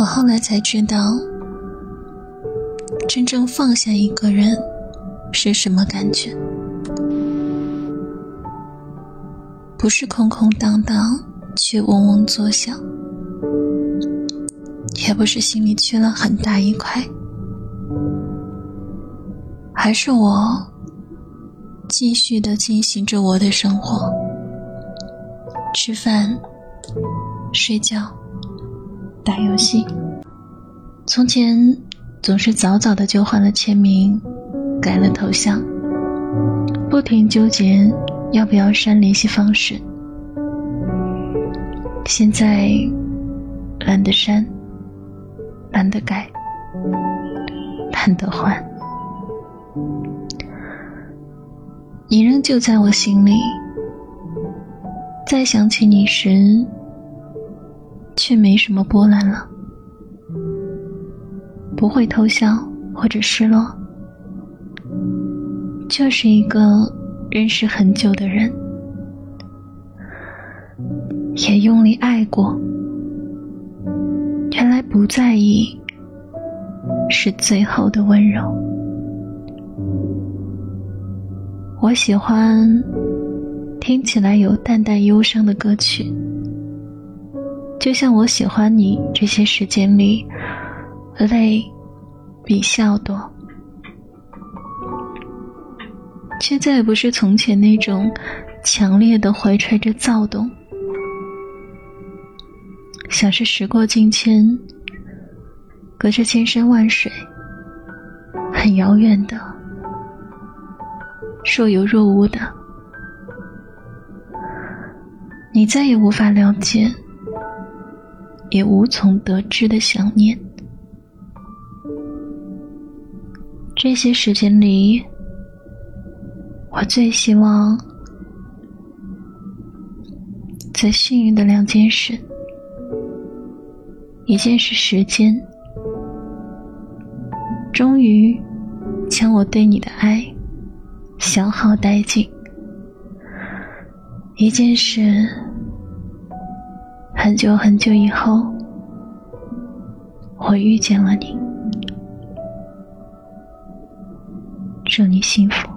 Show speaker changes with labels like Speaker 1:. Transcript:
Speaker 1: 我后来才知道，真正放下一个人是什么感觉。不是空空荡荡却嗡嗡作响，也不是心里缺了很大一块，还是我继续的进行着我的生活，吃饭、睡觉。打游戏，从前总是早早的就换了签名，改了头像，不停纠结要不要删联系方式。现在懒得删，懒得改，懒得换，你仍旧在我心里。再想起你时。却没什么波澜了，不会偷笑或者失落，就是一个认识很久的人，也用力爱过，原来不在意是最后的温柔。我喜欢听起来有淡淡忧伤的歌曲。就像我喜欢你这些时间里，泪比笑多，却再也不是从前那种强烈的怀揣着躁动，像是时过境迁，隔着千山万水，很遥远的，若有若无的，你再也无法了解。也无从得知的想念，这些时间里，我最希望、最幸运的两件事，一件是时间，终于将我对你的爱消耗殆尽；一件事。很久很久以后，我遇见了你。祝你幸福。